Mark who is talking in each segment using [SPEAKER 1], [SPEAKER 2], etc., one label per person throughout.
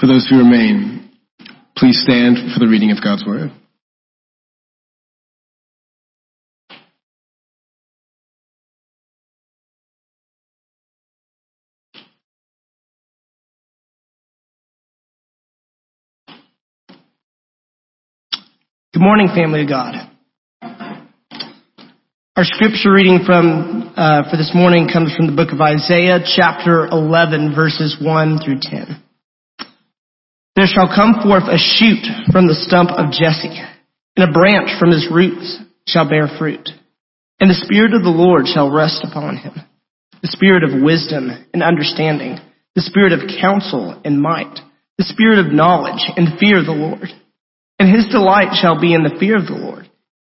[SPEAKER 1] For those who remain, please stand for the reading of God's Word.
[SPEAKER 2] Good morning, family of God. Our scripture reading from uh, for this morning comes from the book of Isaiah, chapter 11, verses 1 through 10. There shall come forth a shoot from the stump of Jesse, and a branch from his roots shall bear fruit. And the Spirit of the Lord shall rest upon him, the Spirit of wisdom and understanding, the Spirit of counsel and might, the Spirit of knowledge and fear of the Lord. And his delight shall be in the fear of the Lord.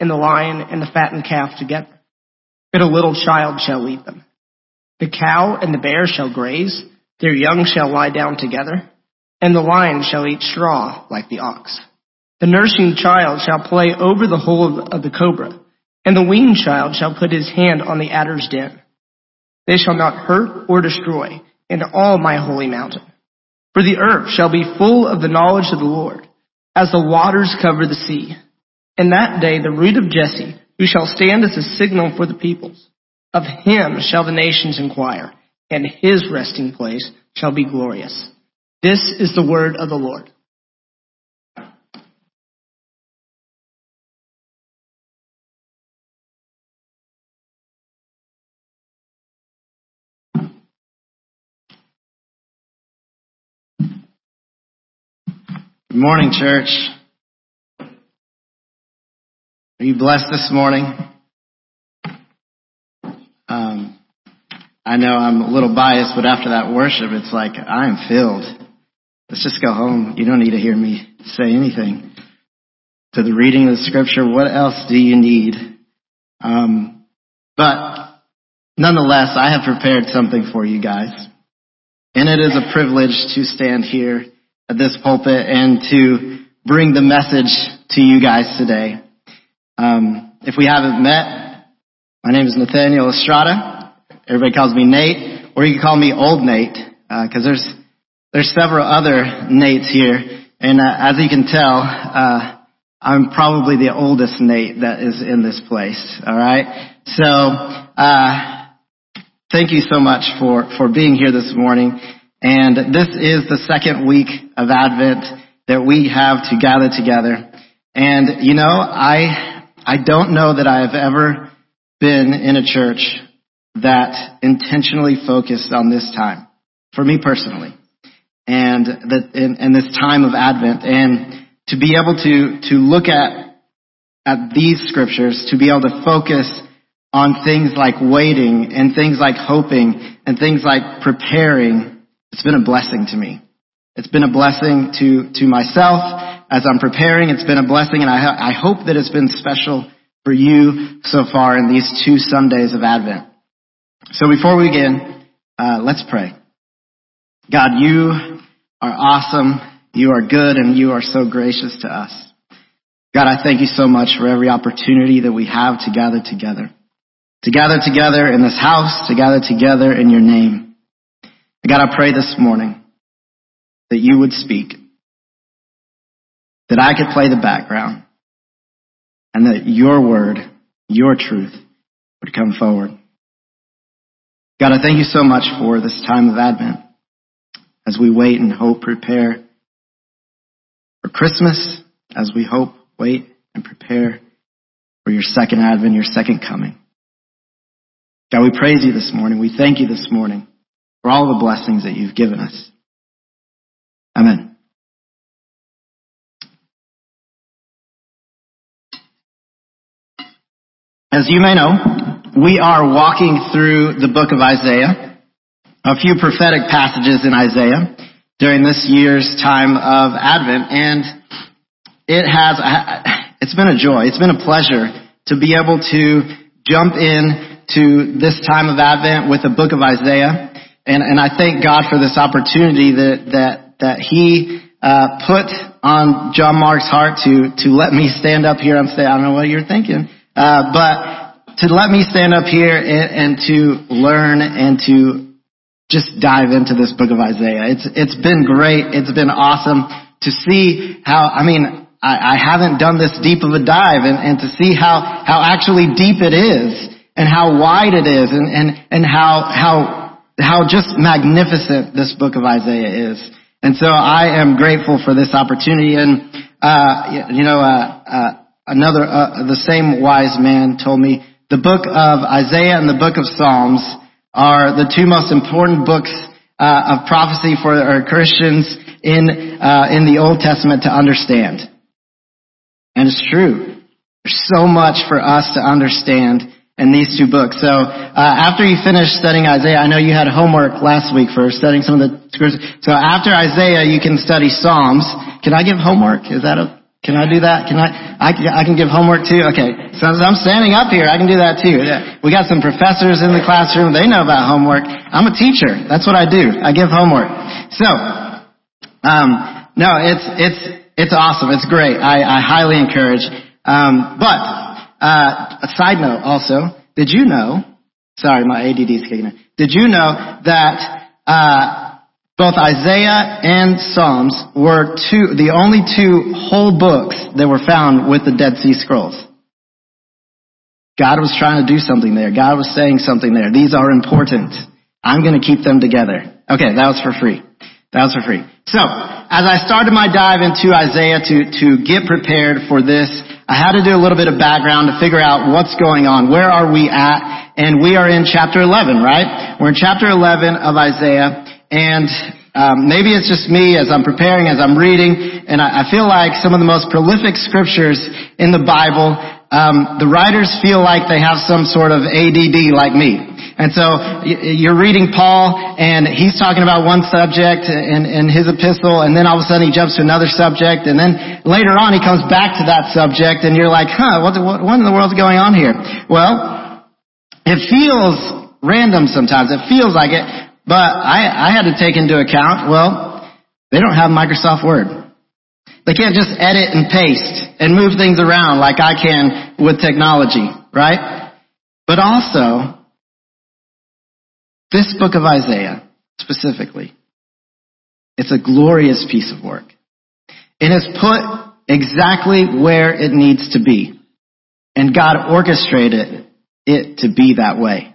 [SPEAKER 2] and the lion, and the fattened calf together. But a little child shall lead them. The cow and the bear shall graze, their young shall lie down together and the lion shall eat straw like the ox. The nursing child shall play over the hole of the cobra, and the weaned child shall put his hand on the adder's den. They shall not hurt or destroy in all my holy mountain. For the earth shall be full of the knowledge of the Lord, as the waters cover the sea. In that day the root of Jesse, who shall stand as a signal for the peoples, of him shall the nations inquire, and his resting place shall be glorious. This is the word of the Lord.
[SPEAKER 3] Good morning, church. Are you blessed this morning? Um, I know I'm a little biased, but after that worship, it's like I am filled. Let's just go home. You don't need to hear me say anything. To the reading of the scripture, what else do you need? Um, but nonetheless, I have prepared something for you guys. And it is a privilege to stand here at this pulpit and to bring the message to you guys today. Um, if we haven't met, my name is Nathaniel Estrada. Everybody calls me Nate, or you can call me Old Nate, because uh, there's there's several other Nates here, and uh, as you can tell, uh, I'm probably the oldest Nate that is in this place. All right, so uh, thank you so much for for being here this morning. And this is the second week of Advent that we have to gather together. And you know, I I don't know that I have ever been in a church that intentionally focused on this time. For me personally and that in, in this time of Advent, and to be able to to look at at these scriptures, to be able to focus on things like waiting and things like hoping and things like preparing, it's been a blessing to me. It's been a blessing to to myself as I'm preparing. It's been a blessing, and I I hope that it's been special for you so far in these two Sundays of Advent. So before we begin, uh, let's pray. God, you are awesome. You are good and you are so gracious to us. God, I thank you so much for every opportunity that we have to gather together. To gather together in this house, to gather together in your name. God, I pray this morning that you would speak, that I could play the background, and that your word, your truth would come forward. God, I thank you so much for this time of Advent as we wait and hope, prepare for Christmas, as we hope, wait, and prepare for your second advent, your second coming. God, we praise you this morning. We thank you this morning for all the blessings that you've given us. Amen. As you may know, we are walking through the book of Isaiah. a few prophetic passages in Isaiah during this year's time of Advent, and it has, it's been a joy, it's been a pleasure to be able to jump in to this time of Advent with the book of Isaiah, and, and I thank God for this opportunity that, that, that He uh, put on John Mark's heart to, to let me stand up here on stage. I don't know what you're thinking, uh, but to let me stand up here and, and to learn and to just dive into this book of Isaiah. It's, it's been great. It's been awesome to see how, I mean, I, I haven't done this deep of a dive and, and to see how, how actually deep it is and how wide it is and, and, and how, how, how just magnificent this book of Isaiah is. And so I am grateful for this opportunity. And, uh, you know, uh, uh, another, uh, the same wise man told me the book of Isaiah and the book of Psalms are the two most important books uh, of prophecy for our Christians in, uh, in the Old Testament to understand. And it's true. There's so much for us to understand in these two books. So uh, after you finish studying Isaiah, I know you had homework last week for studying some of the scriptures. So after Isaiah, you can study Psalms. Can I give homework? Is that a can I do that? Can I, I, I can give homework too? Okay. So I'm standing up here. I can do that too. We got some professors in the classroom. They know about homework. I'm a teacher. That's what I do. I give homework. So, um, no, it's, it's, it's awesome. It's great. I, I highly encourage. Um, but, uh, a side note also, did you know, sorry, my ADD is kicking in. Did you know that, uh, both Isaiah and Psalms were two, the only two whole books that were found with the Dead Sea Scrolls. God was trying to do something there. God was saying something there. These are important. I'm going to keep them together. Okay, that was for free. That was for free. So, as I started my dive into Isaiah to, to get prepared for this, I had to do a little bit of background to figure out what's going on. Where are we at? And we are in chapter 11, right? We're in chapter 11 of Isaiah. And um, maybe it's just me as I'm preparing, as I'm reading, and I, I feel like some of the most prolific scriptures in the Bible, um, the writers feel like they have some sort of ADD like me. And so you're reading Paul, and he's talking about one subject in, in his epistle, and then all of a sudden he jumps to another subject, and then later on he comes back to that subject, and you're like, huh, what, what, what in the world's going on here? Well, it feels random sometimes. It feels like it. But I, I had to take into account, well, they don't have Microsoft Word. They can't just edit and paste and move things around like I can with technology, right? But also, this book of Isaiah, specifically, it's a glorious piece of work. It is put exactly where it needs to be. And God orchestrated it to be that way.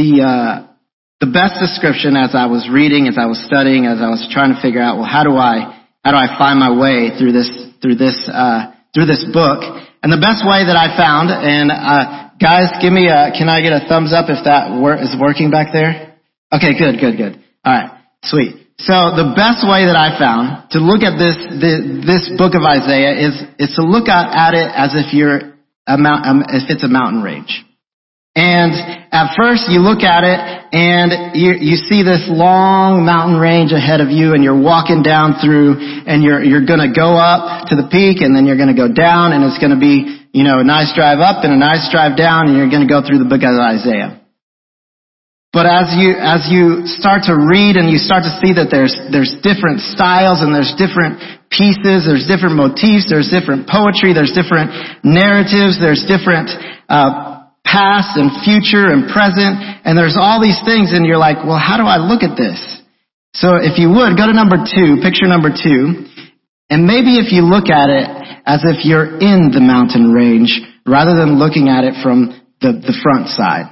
[SPEAKER 3] the uh, the best description as I was reading, as I was studying, as I was trying to figure out, well, how do I how do I find my way through this through this uh, through this book? And the best way that I found, and uh, guys, give me a can I get a thumbs up if that wor- is working back there? Okay, good, good, good. All right, sweet. So the best way that I found to look at this the, this book of Isaiah is is to look at, at it as if you're a mount, um, if it's a mountain range. And at first you look at it and you, you see this long mountain range ahead of you and you're walking down through and you're, you're gonna go up to the peak and then you're gonna go down and it's gonna be, you know, a nice drive up and a nice drive down and you're gonna go through the book of Isaiah. But as you, as you start to read and you start to see that there's, there's different styles and there's different pieces, there's different motifs, there's different poetry, there's different narratives, there's different, uh, past and future and present, and there's all these things, and you're like, well, how do I look at this? So if you would, go to number two, picture number two, and maybe if you look at it as if you're in the mountain range, rather than looking at it from the, the front side.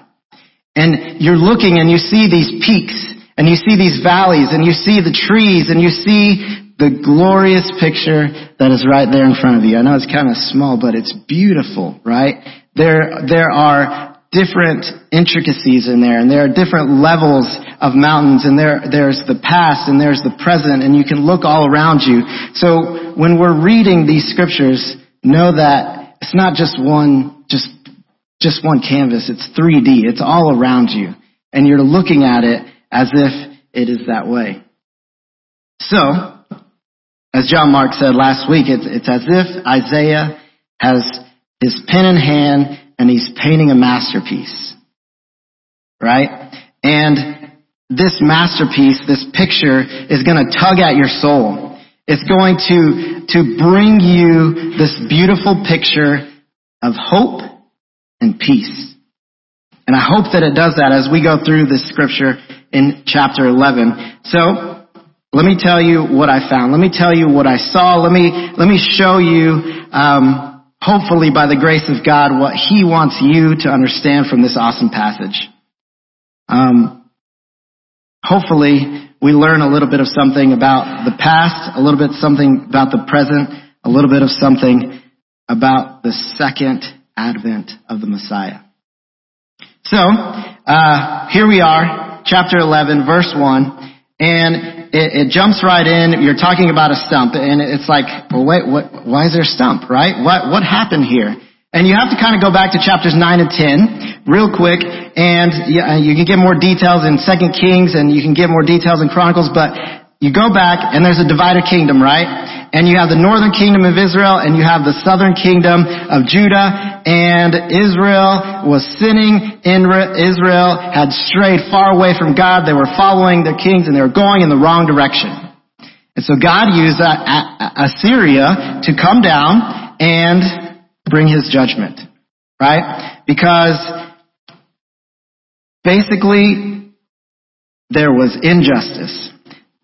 [SPEAKER 3] And you're looking and you see these peaks, and you see these valleys, and you see the trees, and you see the glorious picture that is right there in front of you. I know it's kind of small, but it's beautiful, right? There, there are different intricacies in there, and there are different levels of mountains, and there, there's the past, and there's the present, and you can look all around you. So when we're reading these scriptures, know that it's not just one just just one canvas. It's 3D. It's all around you. And you're looking at it as if it is that way. So, as John Mark said last week, it's, it's as if Isaiah has his pen in hand and he's painting a masterpiece. Right? And this masterpiece, this picture is going to tug at your soul. It's going to, to bring you this beautiful picture of hope and peace. And I hope that it does that as we go through this scripture in chapter 11. So, let me tell you what I found. Let me tell you what I saw. Let me, let me show you, um, hopefully by the grace of God, what He wants you to understand from this awesome passage. Um, hopefully we learn a little bit of something about the past, a little bit something about the present, a little bit of something about the second advent of the Messiah. So, uh, here we are, chapter 11, verse 1, and it, it, jumps right in. You're talking about a stump, and it's like, well, wait, what, why is there a stump, right? What, what happened here? And you have to kind of go back to chapters 9 and 10 real quick, and uh, you can get more details in 2 Kings, and you can get more details in Chronicles, but you go back, and there's a divided kingdom, right? And you have the northern kingdom of Israel, and you have the southern kingdom of Judah, and Israel was sinning. Israel had strayed far away from God. They were following their kings, and they were going in the wrong direction. And so God used uh, uh, uh, Assyria to come down and bring his judgment. Right? Because basically there was injustice.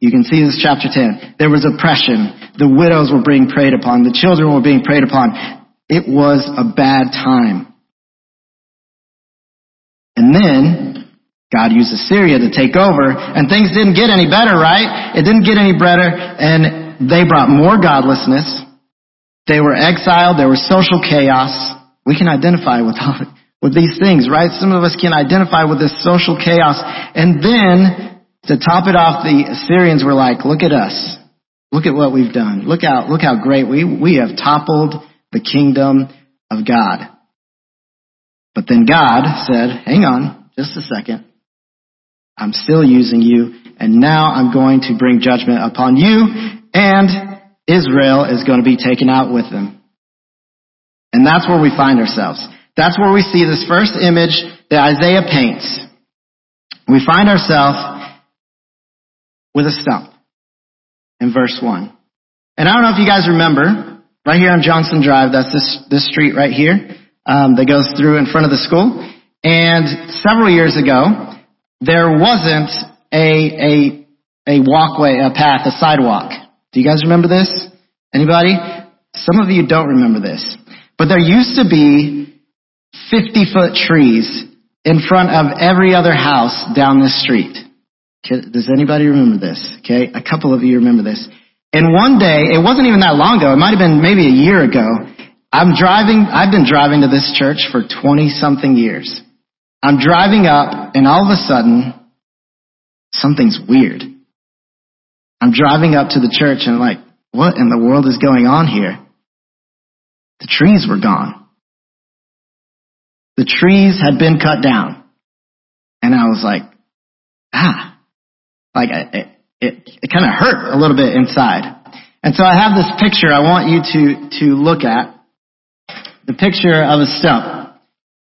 [SPEAKER 3] You can see this chapter 10. There was oppression. The widows were being preyed upon. The children were being preyed upon. It was a bad time. And then God used Assyria to take over and things didn't get any better, right? It didn't get any better and they brought more godlessness they were exiled. There was social chaos. We can identify with with these things, right? Some of us can identify with this social chaos. And then, to top it off, the Assyrians were like, look at us. Look at what we've done. Look out, look how great we, we have toppled the kingdom of God. But then God said, hang on, just a second. I'm still using you, and now I'm going to bring judgment upon you, and Israel is going to be taken out with them. And that's where we find ourselves. That's where we see this first image that Isaiah paints. We find ourselves with a stump in verse 1. And I don't know if you guys remember, right here on Johnson Drive, that's this, this street right here, um, that goes through in front of the school. And several years ago, there wasn't a, a, a walkway, a path, a sidewalk do you guys remember this? Anybody? Some of you don't remember this. But there used to be 50 foot trees in front of every other house down this street. Does anybody remember this? Okay, a couple of you remember this. And one day, it wasn't even that long ago, it might have been maybe a year ago, I'm driving, I've been driving to this church for 20 something years. I'm driving up and all of a sudden, something's weird. I'm driving up to the church and I'm like, what in the world is going on here? The trees were gone. The trees had been cut down. And I was like, ah, like it, it, it kind of hurt a little bit inside. And so I have this picture I want you to, to look at. The picture of a stump.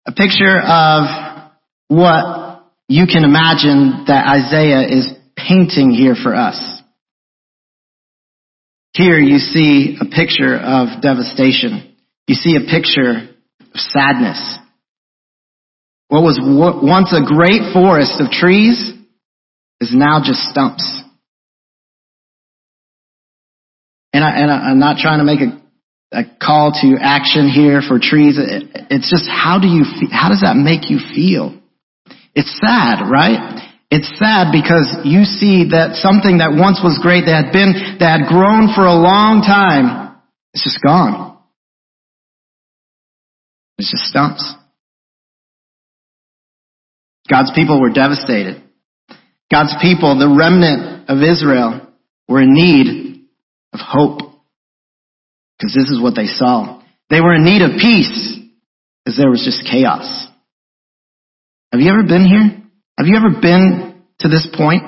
[SPEAKER 3] A picture of what you can imagine that Isaiah is painting here for us. Here you see a picture of devastation. You see a picture of sadness. What was once a great forest of trees is now just stumps. And, I, am not trying to make a, a, call to action here for trees. It, it's just how do you how does that make you feel? It's sad, right? It's sad because you see that something that once was great, that had been, that had grown for a long time, it's just gone. It's just stumps. God's people were devastated. God's people, the remnant of Israel, were in need of hope. Because this is what they saw. They were in need of peace. because there was just chaos. Have you ever been here? Have you ever been to this point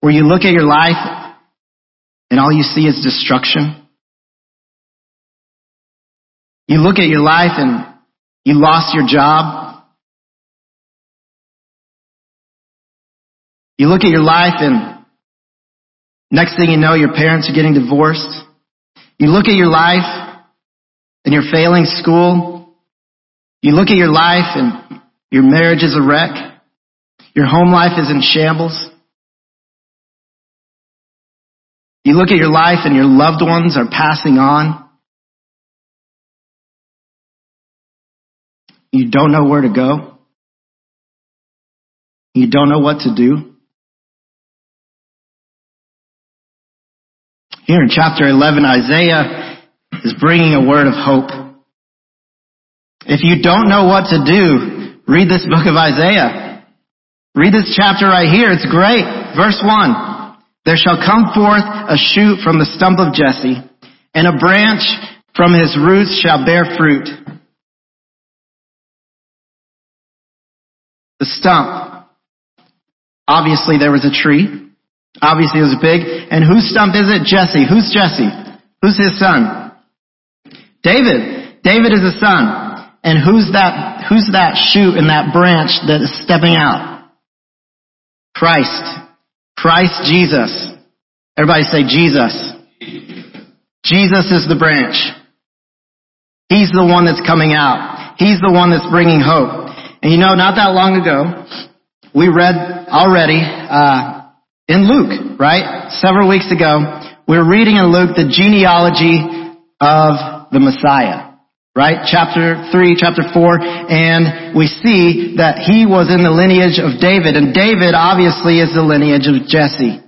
[SPEAKER 3] where you look at your life and all you see is destruction? You look at your life and you lost your job. You look at your life and next thing you know, your parents are getting divorced. You look at your life and you're failing school. You look at your life and your marriage is a wreck. Your home life is in shambles. You look at your life and your loved ones are passing on. You don't know where to go. You don't know what to do. Here in chapter 11, Isaiah is bringing a word of hope. If you don't know what to do, read this book of Isaiah. Read this chapter right here. It's great. Verse 1. There shall come forth a shoot from the stump of Jesse, and a branch from his roots shall bear fruit. The stump. Obviously there was a tree. Obviously it was big. And whose stump is it? Jesse. Who's Jesse? Who's his son? David. David is a son. And who's that, who's that shoot and that branch that is stepping out? Christ. Christ Jesus. Everybody say Jesus. Jesus is the branch. He's the one that's coming out. He's the one that's bringing hope. And you know, not that long ago, we read already, uh, in Luke, right? Several weeks ago, we're reading in Luke the genealogy of the Messiah, right? Chapter 3, chapter 4, and we see that he was in the lineage of David, and David obviously is the lineage of Jesse.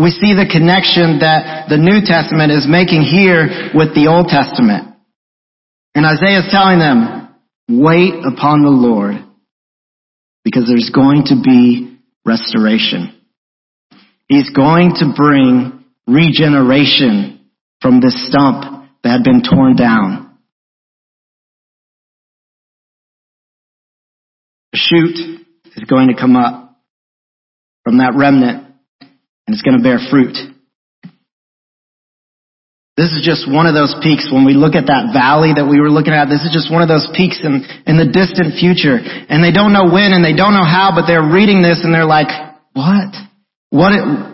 [SPEAKER 3] We see the connection that the New Testament is making here with the Old Testament. And Isaiah is telling them, wait upon the Lord because there's going to be restoration. He's going to bring regeneration from this stump that had been torn down. A shoot is going to come up from that remnant and it's going to bear fruit. This is just one of those peaks when we look at that valley that we were looking at. This is just one of those peaks in, in the distant future. And they don't know when and they don't know how, but they're reading this and they're like, what? What,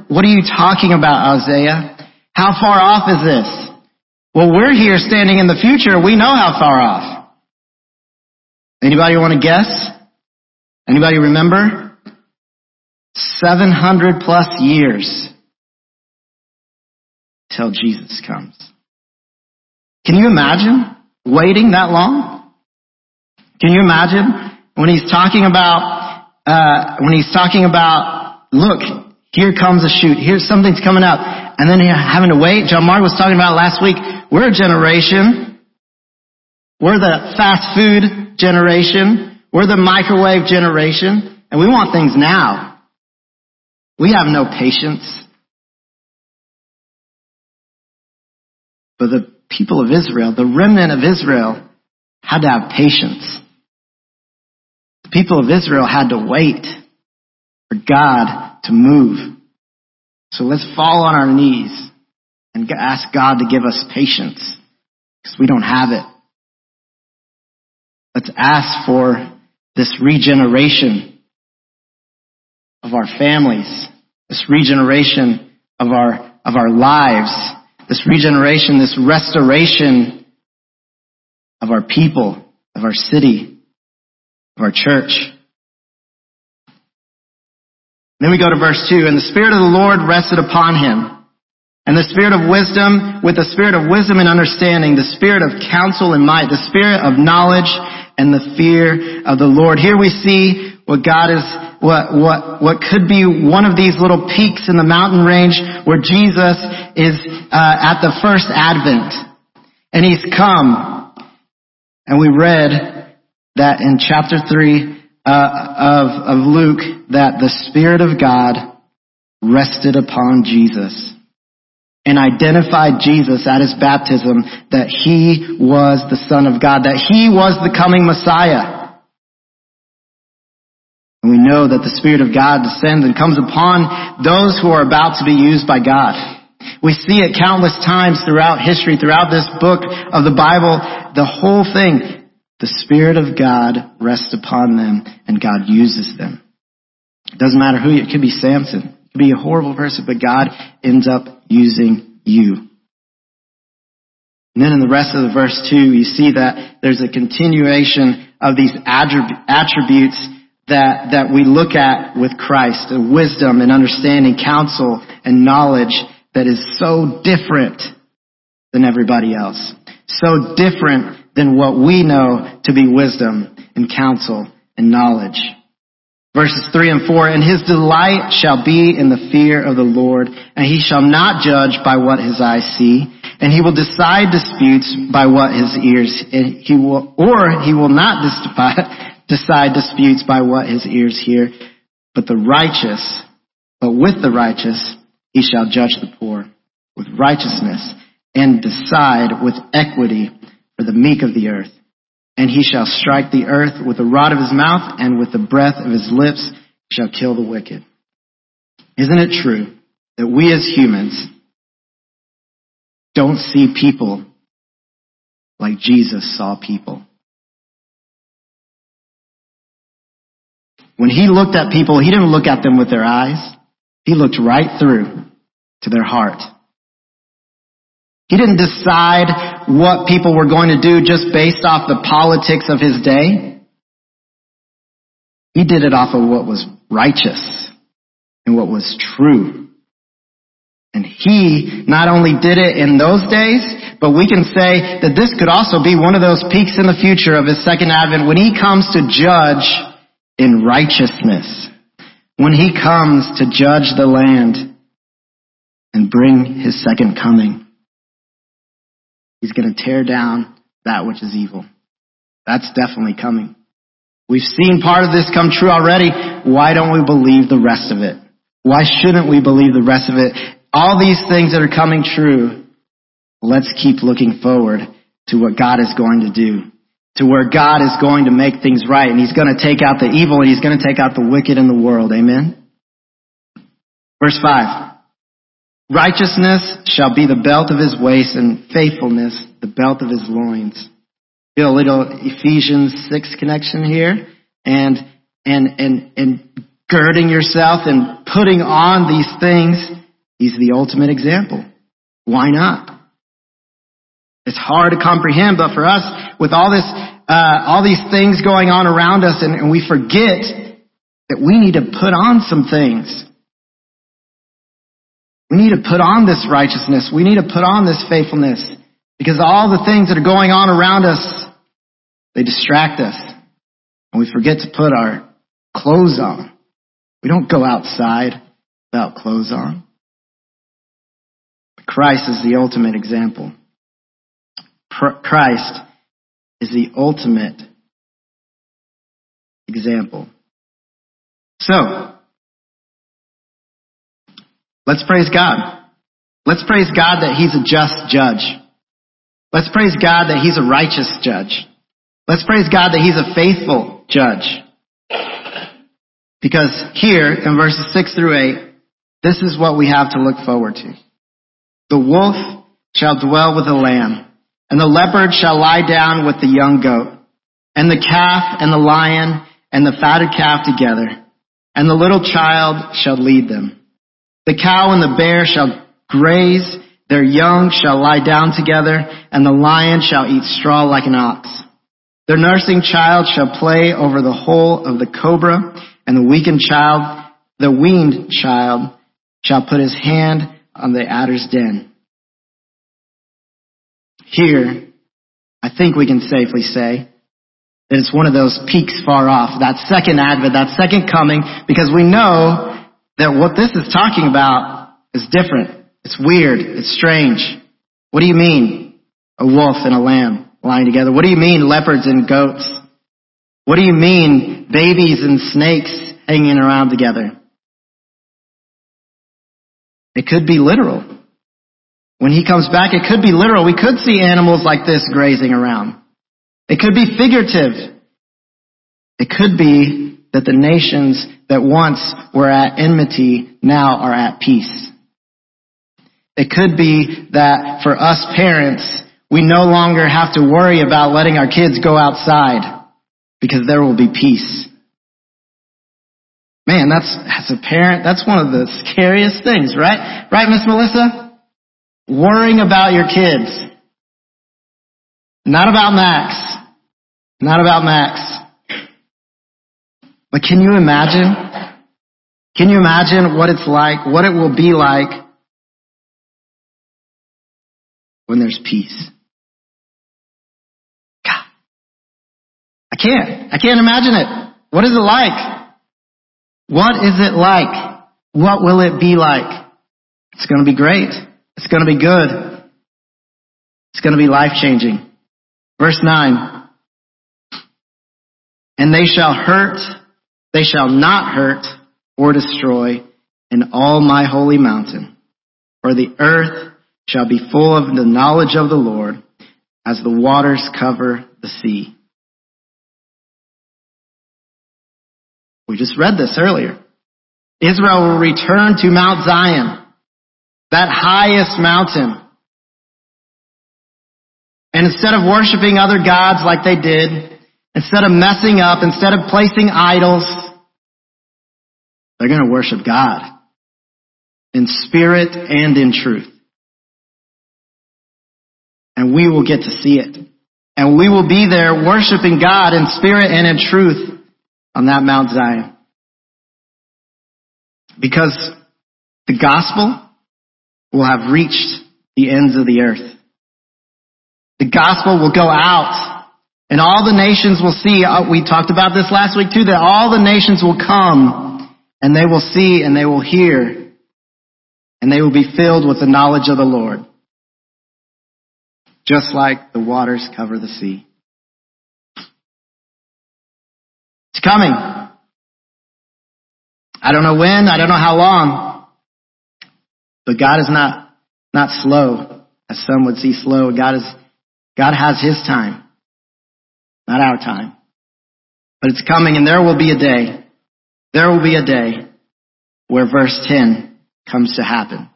[SPEAKER 3] what are you talking about, Isaiah? How far off is this? Well, we're here standing in the future. We know how far off. Anybody want to guess? Anybody remember? 700 plus years till Jesus comes. Can you imagine waiting that long? Can you imagine when he's talking about, uh, when he's talking about, look, here comes a shoot. Here's something's coming up. And then having to wait. John Mark was talking about last week. We're a generation. We're the fast food generation. We're the microwave generation. And we want things now. We have no patience. But the people of Israel, the remnant of Israel, had to have patience. The people of Israel had to wait for God to move. So let's fall on our knees and ask God to give us patience because we don't have it. Let's ask for this regeneration of our families, this regeneration of our, of our lives, this regeneration, this restoration of our people, of our city, of our church. Then we go to verse 2, and the Spirit of the Lord rested upon him. And the Spirit of wisdom, with the Spirit of wisdom and understanding, the Spirit of counsel and might, the Spirit of knowledge and the fear of the Lord. Here we see what God is, what, what, what could be one of these little peaks in the mountain range where Jesus is uh, at the first advent. And he's come. And we read that in chapter 3 uh, of, of Luke that the Spirit of God rested upon Jesus. and identified Jesus at his baptism that he was the Son of God, that he was the coming Messiah. And we know that the Spirit of God descends and comes upon those who are about to be used by God. We see it countless times throughout history, throughout this book of the Bible, the whole thing. The Spirit of God rests upon them and God uses them. It doesn't matter who, it could be Samson. It could be a horrible person, but God ends up using you. And then in the rest of the verse 2, you see that there's a continuation of these attributes that, that we look at with Christ, the wisdom and understanding, counsel and knowledge that is so different than everybody else. So different than what we know to be wisdom and counsel and knowledge. Verses 3 and 4, And his delight shall be in the fear of the Lord, and he shall not judge by what his eyes see, and he will decide disputes by what his ears, he will, or he will not decide, decide disputes by what his ears hear, but the righteous, but with the righteous, he shall judge the poor with righteousness and decide with equity for the meek of the earth. And he shall strike the earth with the rod of his mouth and with the breath of his lips shall kill the wicked. Isn't it true that we as humans don't see people like Jesus saw people? When he looked at people, he didn't look at them with their eyes. He looked right through to their heart. He didn't decide what people were going to do just based off the politics of his day. He did it off of what was righteous and what was true. And he not only did it in those days, but we can say that this could also be one of those peaks in the future of his second advent when he comes to judge in righteousness when he comes to judge the land and bring his second coming. He's going to tear down that which is evil. That's definitely coming. We've seen part of this come true already. Why don't we believe the rest of it? Why shouldn't we believe the rest of it? All these things that are coming true, let's keep looking forward to what God is going to do to where God is going to make things right and he's going to take out the evil and he's going to take out the wicked in the world. Amen. Verse 5. Righteousness shall be the belt of his waist and faithfulness the belt of his loins. Feel a little Ephesians 6 connection here and, and, and, and girding yourself and putting on these things. He's the ultimate example. Why not? It's hard to comprehend, but for us, with all this, uh, all these things going on around us, and, and we forget that we need to put on some things. We need to put on this righteousness. We need to put on this faithfulness. Because all the things that are going on around us, they distract us. And we forget to put our clothes on. We don't go outside without clothes on. Christ is the ultimate example. Christ is the ultimate example. So, let's praise God. Let's praise God that He's a just judge. Let's praise God that He's a righteous judge. Let's praise God that He's a faithful judge. Because here in verses 6 through 8, this is what we have to look forward to. The wolf shall dwell with the lamb and the leopard shall lie down with the young goat, and the calf and the lion and the fatted calf together, and the little child shall lead them. The cow and the bear shall graze, their young shall lie down together, and the lion shall eat straw like an ox. Their nursing child shall play over the hole of the cobra, and the weakened child, the weaned child, shall put his hand on the adder's den. Here, I think we can safely say that it's one of those peaks far off, that second advent, that second coming, because we know that what this is talking about is different. It's weird. It's strange. What do you mean? A wolf and a lamb lying together. What do you mean leopards and goats? What do you mean babies and snakes hanging around together? It could be literal. when he comes back, it could be literal. We could see animals like this grazing around. It could be figurative. It could be that the nations that once were at enmity now are at peace. It could be that for us parents, we no longer have to worry about letting our kids go outside because there will be peace. Man, that's, as a parent, that's one of the scariest things, right? Right, Miss Melissa? Worrying about your kids. Not about Max. Not about Max. But can you imagine? Can you imagine what it's like, what it will be like when there's peace? God. I can't. I can't imagine it. What is it like? What is it like? What will it be like? It's going to be great. It's going to be good. It's going to be life changing. Verse 9. And they shall hurt they shall not hurt or destroy in all my holy mountain, for the earth shall be full of the knowledge of the Lord as the waters cover the sea. We just read this earlier. Israel will return to Mount Zion, that highest mountain. And instead of worshiping other gods like they did, instead of messing up, instead of placing idols, they're going to worship God in spirit and in truth. And we will get to see it. And we will be there worshiping God in spirit and in truth on that Mount Zion. Because the gospel will have reached the ends of the earth. The gospel will go out and all the nations will see, uh, we talked about this last week too, that all the nations will come and they will see and they will hear and they will be filled with the knowledge of the Lord. Just like the waters cover the sea. It's coming. I don't know when, I don't know how long, but God is not, not slow, as some would see slow. God is, God has His time, not our time. But it's coming and there will be a day there will be a day where verse 10 comes to happen.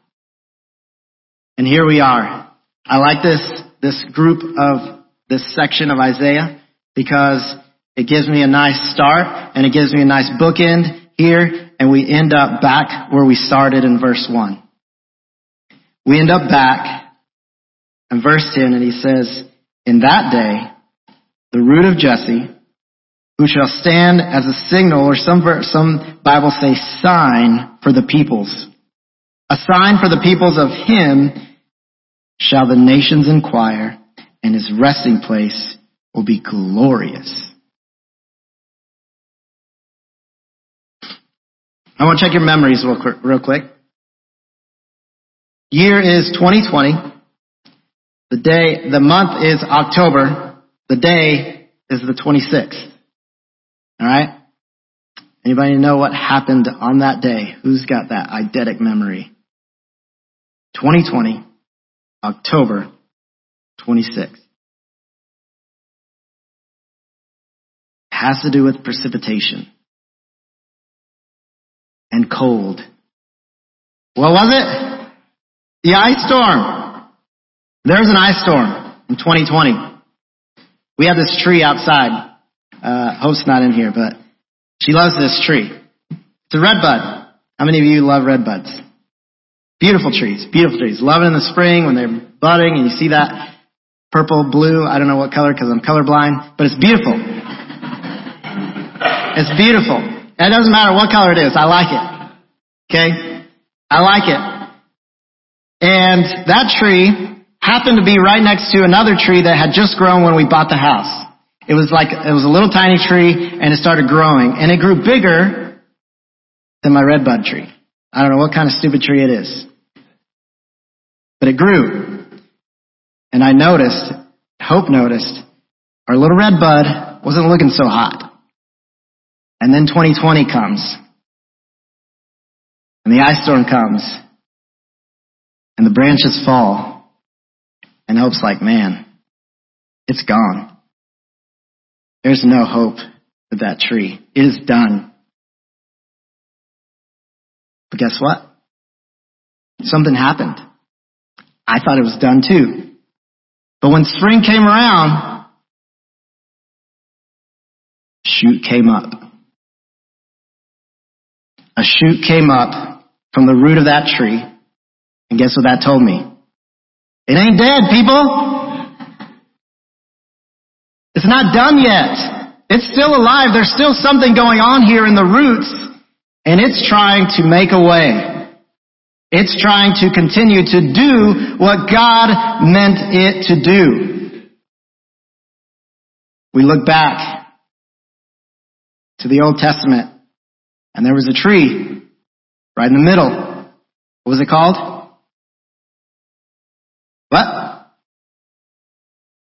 [SPEAKER 3] And here we are. I like this, this group of this section of Isaiah because it gives me a nice start and it gives me a nice bookend here and we end up back where we started in verse 1. We end up back in verse 10 and he says, in that day, the root of Jesse, who shall stand as a signal, or some, some Bibles say sign for the peoples. A sign for the peoples of him shall the nations inquire, and his resting place will be glorious. I want to check your memories real quick. Real quick. Year is 2020. The day, the month is October. The day is the 26th. All right? Anybody know what happened on that day? Who's got that eidetic memory? 2020, October 26th. Has to do with precipitation and cold. What was it? The ice storm. There's an ice storm in 2020. We have this tree outside uh, Hope's not in here, but she loves this tree. It's a red bud. How many of you love red buds? Beautiful trees, beautiful trees. Love it in the spring when they're budding and you see that purple, blue, I don't know what color because I'm colorblind, but it's beautiful. It's beautiful. It doesn't matter what color it is. I like it. Okay? I like it. And that tree happened to be right next to another tree that had just grown when we bought the house. It was like, it was a little tiny tree and it started growing and it grew bigger than my redbud tree. I don't know what kind of stupid tree it is. But it grew. And I noticed, Hope noticed, our little red bud wasn't looking so hot. And then 2020 comes. And the ice storm comes. And the branches fall. And Hope's like, man, it's gone. There's no hope for that tree. It is done. But guess what? Something happened. I thought it was done too. But when spring came around, shoot came up. A shoot came up from the root of that tree. And guess what that told me? It ain't dead, people. It's not done yet. It's still alive. There's still something going on here in the roots, and it's trying to make a way. It's trying to continue to do what God meant it to do. We look back to the Old Testament, and there was a tree right in the middle. What was it called? What?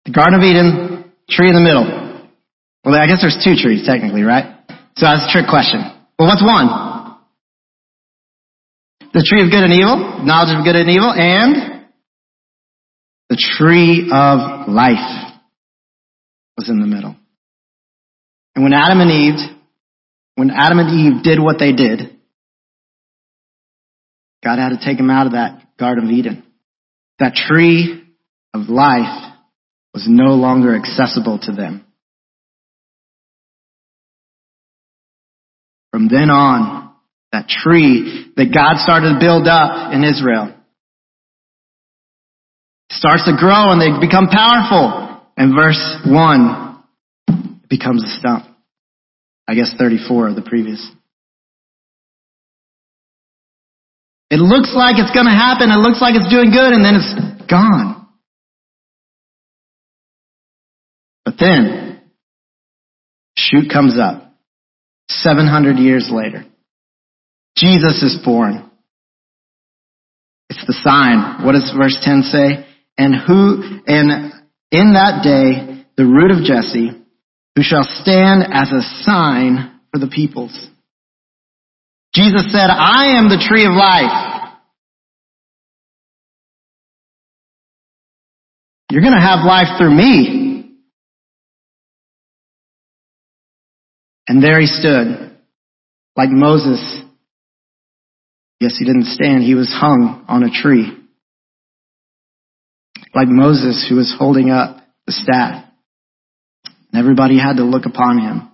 [SPEAKER 3] The Garden of Eden, tree in the middle. Well, I guess there's two trees technically, right? So that's a trick question. Well, what's one? The tree of good and evil, knowledge of good and evil, and the tree of life was in the middle. And when Adam and Eve, when Adam and Eve did what they did, God had to take them out of that Garden of Eden. That tree of life was no longer accessible to them. From then on, that tree that God started to build up in Israel starts to grow and they become powerful. And verse 1 it becomes a stump. I guess 34 of the previous. It looks like it's going to happen. It looks like it's doing good, and then it's gone. But then, shoot comes up. 700 years later. Jesus is born. It's the sign. What does verse 10 say? And who, and in that day, the root of Jesse, who shall stand as a sign for the peoples. Jesus said, I am the tree of life. You're going to have life through me. And there he stood, like Moses Yes, he didn't stand. He was hung on a tree. Like Moses who was holding up the staff. And everybody had to look upon him.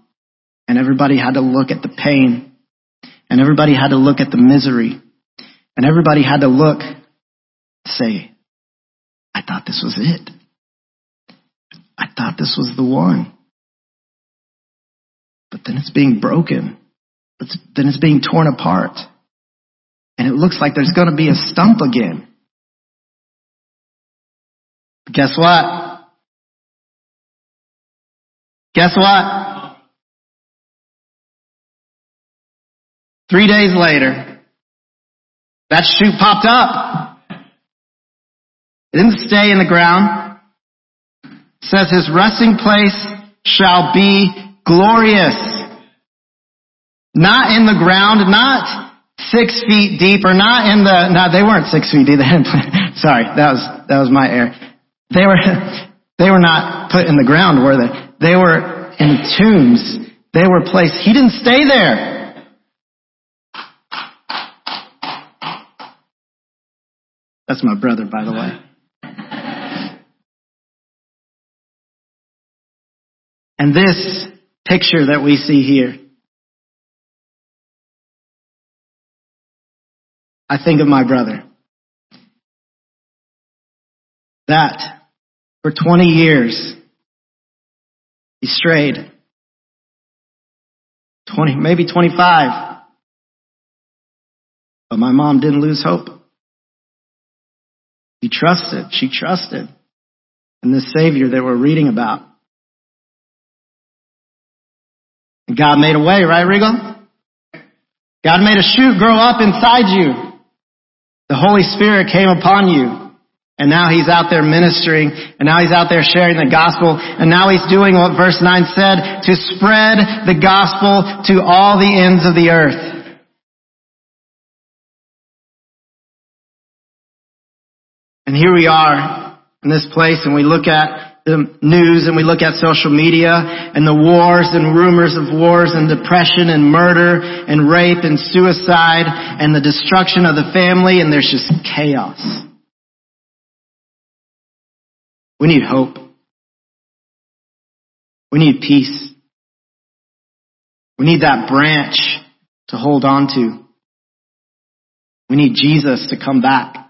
[SPEAKER 3] And everybody had to look at the pain. And everybody had to look at the misery. And everybody had to look, say, I thought this was it. I thought this was the one. But then it's being broken. It's, then it's being torn apart and it looks like there's going to be a stump again. Guess what? Guess what? Three days later, that shoot popped up. It didn't stay in the ground. It says his resting place shall be glorious. Not in the ground, not six feet deep or not in the, no, they weren't six feet deep. Sorry, that was, that was my error. They were, they were not put in the ground, were they? They were in tombs. They were placed. He didn't stay there. That's my brother, by the way. And this picture that we see here I think of my brother. That for 20 years he strayed. 20, maybe 25. But my mom didn't lose hope. He trusted, she trusted in the Savior that we're reading about. God made a way, right, Regal? God made a shoot grow up inside you. The Holy Spirit came upon you. And now he's out there ministering, and now he's out there sharing the gospel, and now he's doing what verse 9 said, to spread the gospel to all the ends of the earth. And here we are, in this place and we look at the news and we look at social media and the wars and rumors of wars and depression and murder and rape and suicide and the destruction of the family and there's just chaos. We need hope. We need peace. We need that branch to hold on to. We need Jesus to come back.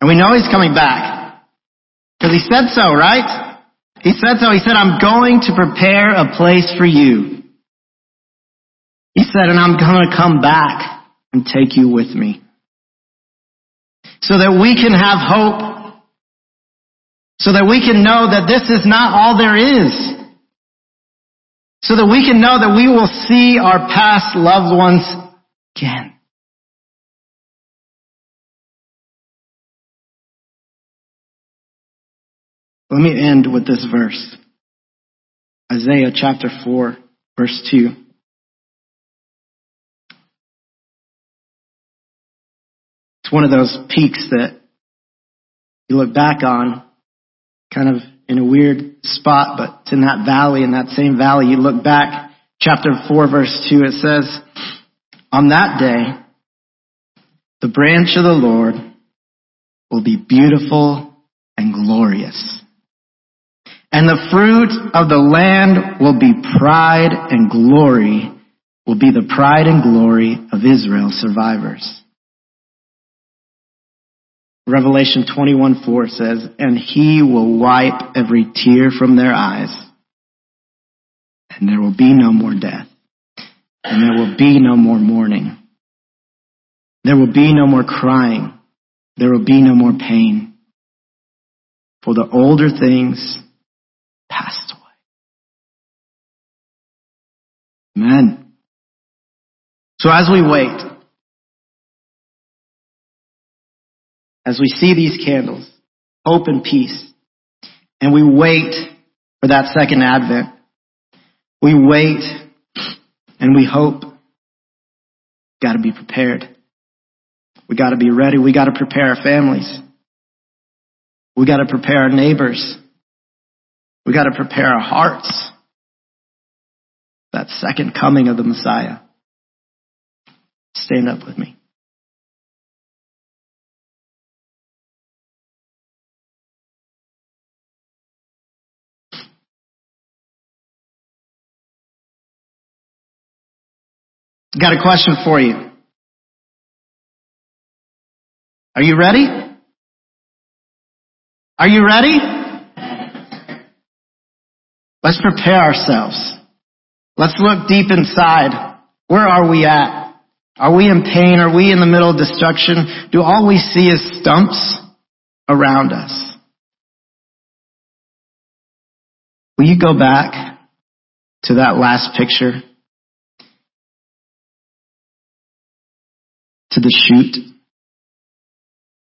[SPEAKER 3] And we know he's coming back. Because he said so, right? He said so. He said, I'm going to prepare a place for you. He said, and I'm going to come back and take you with me. So that we can have hope. So that we can know that this is not all there is. So that we can know that we will see our past loved ones again. Let me end with this verse. Isaiah chapter 4, verse 2. It's one of those peaks that you look back on, kind of in a weird spot, but it's in that valley, in that same valley. You look back, chapter 4, verse 2, it says, On that day, the branch of the Lord will be beautiful and glorious and the fruit of the land will be pride and glory, will be the pride and glory of Israel's survivors. Revelation 21:4 says, And he will wipe every tear from their eyes, and there will be no more death, and there will be no more mourning. There will be no more crying. There will be no more pain. For the older things passed away. Amen. So as we wait, as we see these candles, hope and peace, and we wait for that second advent, we wait and we hope. Got to be prepared. We got to be ready. We got to prepare our families. We got to prepare our neighbors. We got to prepare our hearts. That second coming of the Messiah. Stand up with me. Got a question for you. Are you ready? Are you ready? Let's prepare ourselves. Let's look deep inside. Where are we at? Are we in pain? Are we in the middle of destruction? Do all we see is stumps around us? Will you go back to that last picture? To the shoot?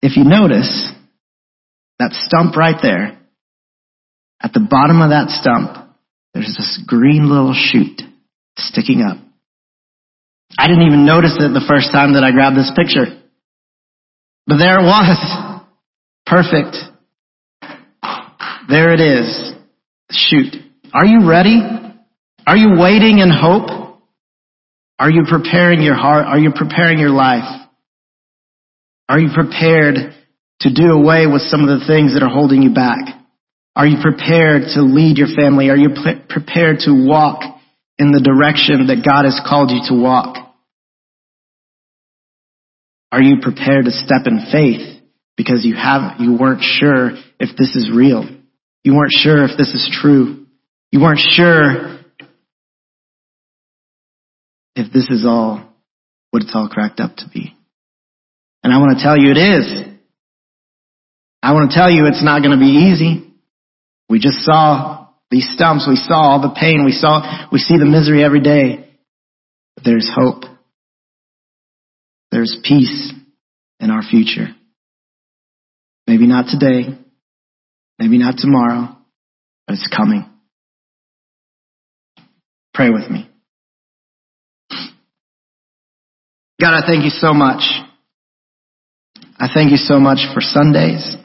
[SPEAKER 3] If you notice, that stump right there, at the bottom of that stump, there's this green little shoot sticking up. I didn't even notice it the first time that I grabbed this picture. But there it was. Perfect. There it is. Shoot. Are you ready? Are you waiting in hope? Are you preparing your heart? Are you preparing your life? Are you prepared to do away with some of the things that are holding you back? Are you prepared to lead your family? Are you pre- prepared to walk in the direction that God has called you to walk? Are you prepared to step in faith because you have you weren't sure if this is real? You weren't sure if this is true. You weren't sure if this is all what it's all cracked up to be. And I want to tell you it is. I want to tell you it's not going to be easy. We just saw these stumps. We saw all the pain. We saw, we see the misery every day. But there's hope. There's peace in our future. Maybe not today. Maybe not tomorrow, but it's coming. Pray with me. God, I thank you so much. I thank you so much for Sundays,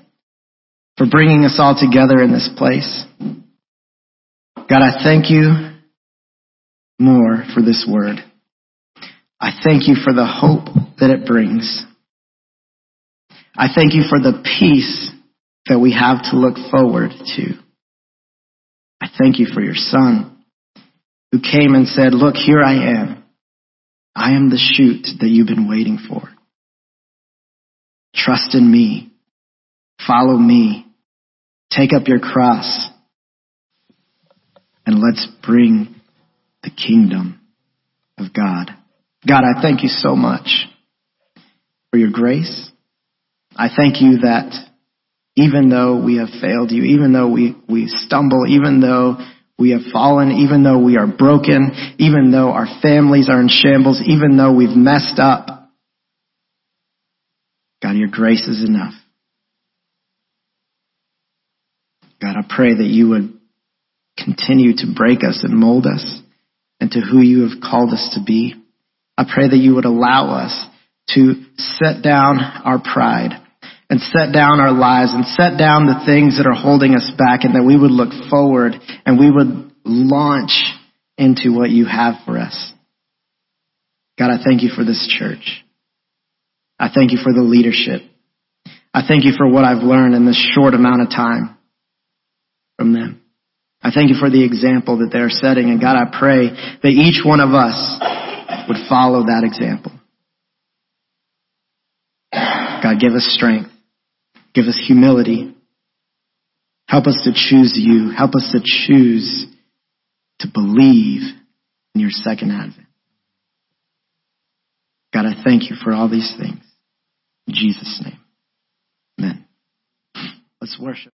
[SPEAKER 3] for bringing us all together in this place. God, I thank you more for this word. I thank you for the hope that it brings. I thank you for the peace that we have to look forward to. I thank you for your son who came and said, look, here I am. I am the shoot that you've been waiting for. Trust in me. Follow me. Take up your cross. And let's bring the kingdom of God. God, I thank you so much for your grace. I thank you that even though we have failed you, even though we, we stumble, even though we have fallen, even though we are broken, even though our families are in shambles, even though we've messed up, God, your grace is enough. God, I pray that you would continue to break us and mold us into who you have called us to be. I pray that you would allow us to set down our pride and set down our lives and set down the things that are holding us back and that we would look forward and we would launch into what you have for us. God, I thank you for this church. I thank you for the leadership. I thank you for what I've learned in this short amount of time from them. I thank you for the example that they're setting. And God, I pray that each one of us would follow that example. God, give us strength. Give us humility. Help us to choose you. Help us to choose to believe in your second advent. God, I thank you for all these things. In Jesus' name. Amen. Let's worship.